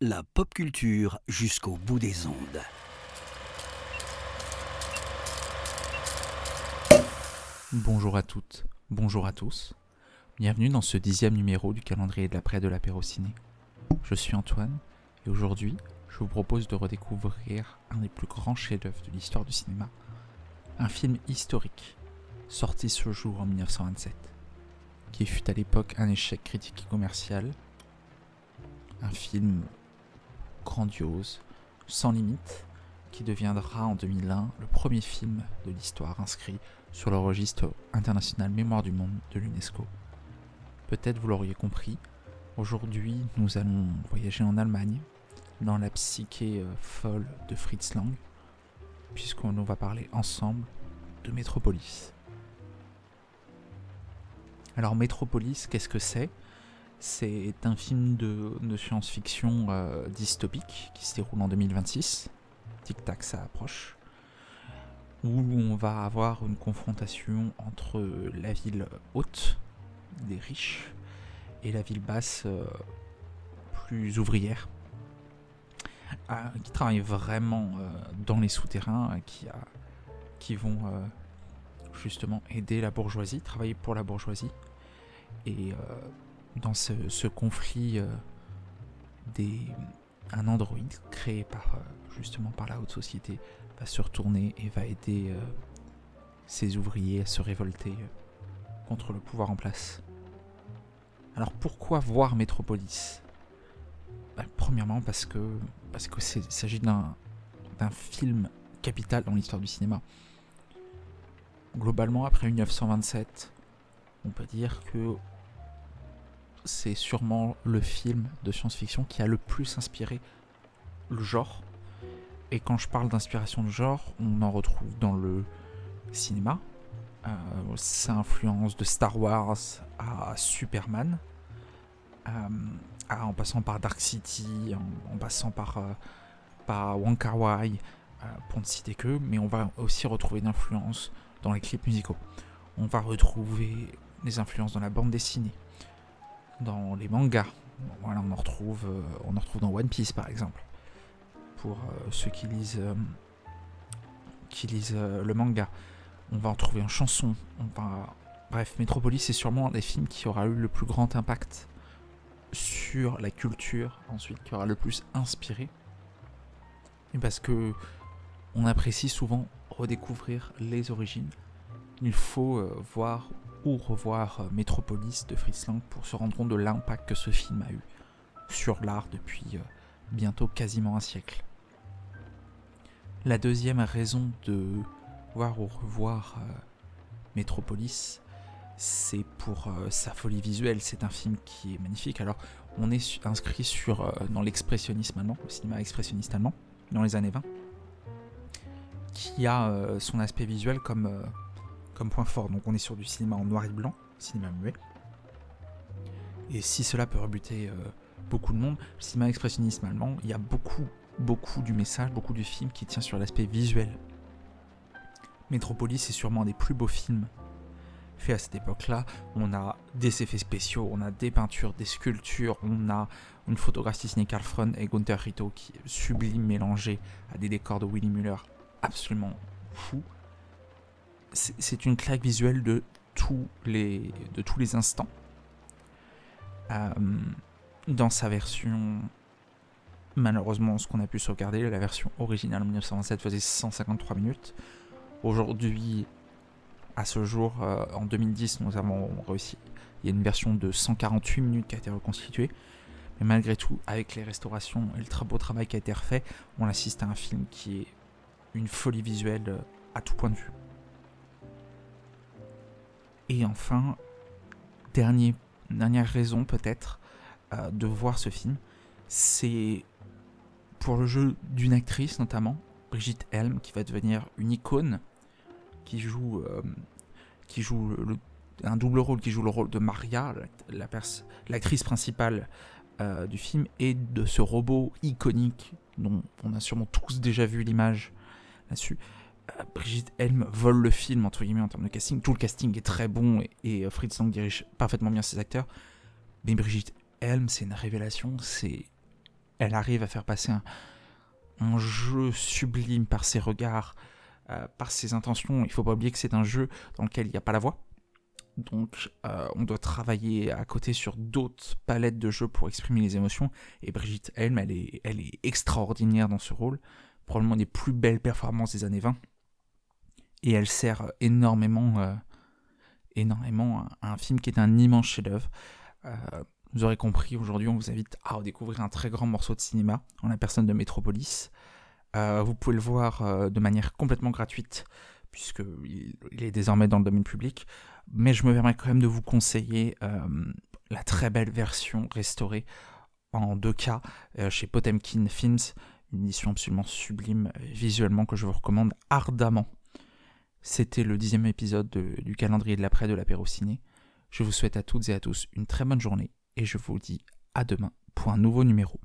La pop culture jusqu'au bout des ondes. Bonjour à toutes, bonjour à tous. Bienvenue dans ce dixième numéro du calendrier de l'après de l'apéro ciné. Je suis Antoine et aujourd'hui, je vous propose de redécouvrir un des plus grands chefs-d'œuvre de l'histoire du cinéma, un film historique sorti ce jour en 1927, qui fut à l'époque un échec critique et commercial, film grandiose, sans limite, qui deviendra en 2001 le premier film de l'histoire inscrit sur le registre international Mémoire du Monde de l'UNESCO. Peut-être vous l'auriez compris, aujourd'hui nous allons voyager en Allemagne, dans la psyché euh, folle de Fritz Lang, puisqu'on va parler ensemble de Métropolis. Alors Métropolis, qu'est-ce que c'est? C'est un film de, science-fiction euh, dystopique qui se déroule en 2026. Tic-tac, ça approche. Où on va avoir une confrontation entre la ville haute des riches et la ville basse euh, plus ouvrière euh, qui travaille vraiment dans les souterrains, qui, qui vont justement aider la bourgeoisie, travailler pour la bourgeoisie. Et dans ce, conflit, euh, des, un androïde créé par euh, justement par la haute société va se retourner et va aider ses ouvriers à se révolter contre le pouvoir en place. Alors pourquoi voir Metropolis? Bah, Premièrement parce que parce que s'agit d'un d'un film capital dans l'histoire du cinéma globalement, après 1927, on peut dire que c'est sûrement le film de science-fiction qui a le plus inspiré le genre. Et quand je parle d'inspiration de genre, on en retrouve dans le cinéma. Euh, ça influence de Star Wars à Superman, euh, en passant par Dark City, en, passant par, euh, par Wong Wai, pour ne citer que, mais on va aussi retrouver une influence dans les clips musicaux. On va retrouver des influences dans la bande dessinée, dans les mangas. Voilà, on en retrouve, euh, on en retrouve dans One Piece par exemple. Pour euh, ceux qui lisent, euh, qui lisent le manga, on va en trouver en chanson. Bref, Metropolis c'est sûrement un des films qui aura eu le plus grand impact sur la culture, ensuite qui aura le plus inspiré. Parce que on apprécie souvent redécouvrir les origines. Il faut voir ou revoir euh, Metropolis de Friesland pour se rendre compte de l'impact que ce film a eu sur l'art depuis euh, bientôt quasiment un siècle. La deuxième raison de voir ou revoir Metropolis, c'est pour sa folie visuelle. C'est un film qui est magnifique. Alors, on est inscrit sur, dans l'expressionnisme allemand, le cinéma expressionniste allemand, dans les années 20 qui a euh, son aspect visuel comme, euh, comme point fort. Donc on est sur du cinéma en noir et blanc, cinéma muet. Et si cela peut rebuter euh, beaucoup de monde, le cinéma expressionnisme allemand, il y a beaucoup, beaucoup du message, beaucoup du film qui tient sur l'aspect visuel. Metropolis est sûrement un des plus beaux films faits à cette époque-là. On a des effets spéciaux, on a des peintures, des sculptures, on a une photographie signée Karl Freund et Gunther Rito qui est sublime mélangée à des décors de Willy Müller absolument fou. C'est une claque visuelle de tous les, de tous les instants. Euh, dans sa version, malheureusement, ce qu'on a pu sauvegarder, la version originale en 1927 faisait 153 minutes. Aujourd'hui, à ce jour, euh, en 2010, nous avons réussi. Il y a une version de 148 minutes qui a été reconstituée. Mais malgré tout, avec les restaurations et le très beau travail qui a été refait, on assiste à un film qui est une folie visuelle euh, à tout point de vue. Et enfin, dernière raison peut-être euh, de voir ce film, c'est pour le jeu d'une actrice notamment, Brigitte Helm, qui va devenir une icône, qui joue, euh, qui joue un double rôle, qui joue le rôle de Maria, l'actrice principale du film, et de ce robot iconique dont on a sûrement tous déjà vu l'image là-dessus. Euh, Brigitte Helm vole le film, entre guillemets, en termes de casting. Tout le casting est très bon et, euh, Fritz Lang dirige parfaitement bien ses acteurs. Mais Brigitte Helm, c'est une révélation. C'est, elle arrive à faire passer un, jeu sublime par ses regards, euh, par ses intentions. Il faut pas oublier que c'est un jeu dans lequel il n'y a pas la voix. Donc on doit travailler à côté sur d'autres palettes de jeux pour exprimer les émotions. Et Brigitte Helm, elle est, elle est extraordinaire dans ce rôle. Probablement des plus belles performances des années 20. Et elle sert énormément, euh, énormément à un film qui est un immense chef-d'œuvre. vous aurez compris, aujourd'hui on vous invite à découvrir un très grand morceau de cinéma en la personne de Metropolis. Euh, vous pouvez le voir euh, de manière complètement gratuite, puisqu'il il est désormais dans le domaine public. Mais je me permets quand même de vous conseiller euh, la très belle version restaurée en 2K chez Potemkin Films, une édition absolument sublime visuellement que je vous recommande ardemment. C'était le dixième épisode du calendrier de l'après de l'apéro ciné. Je vous souhaite à toutes et à tous une très bonne journée et je vous dis à demain pour un nouveau numéro.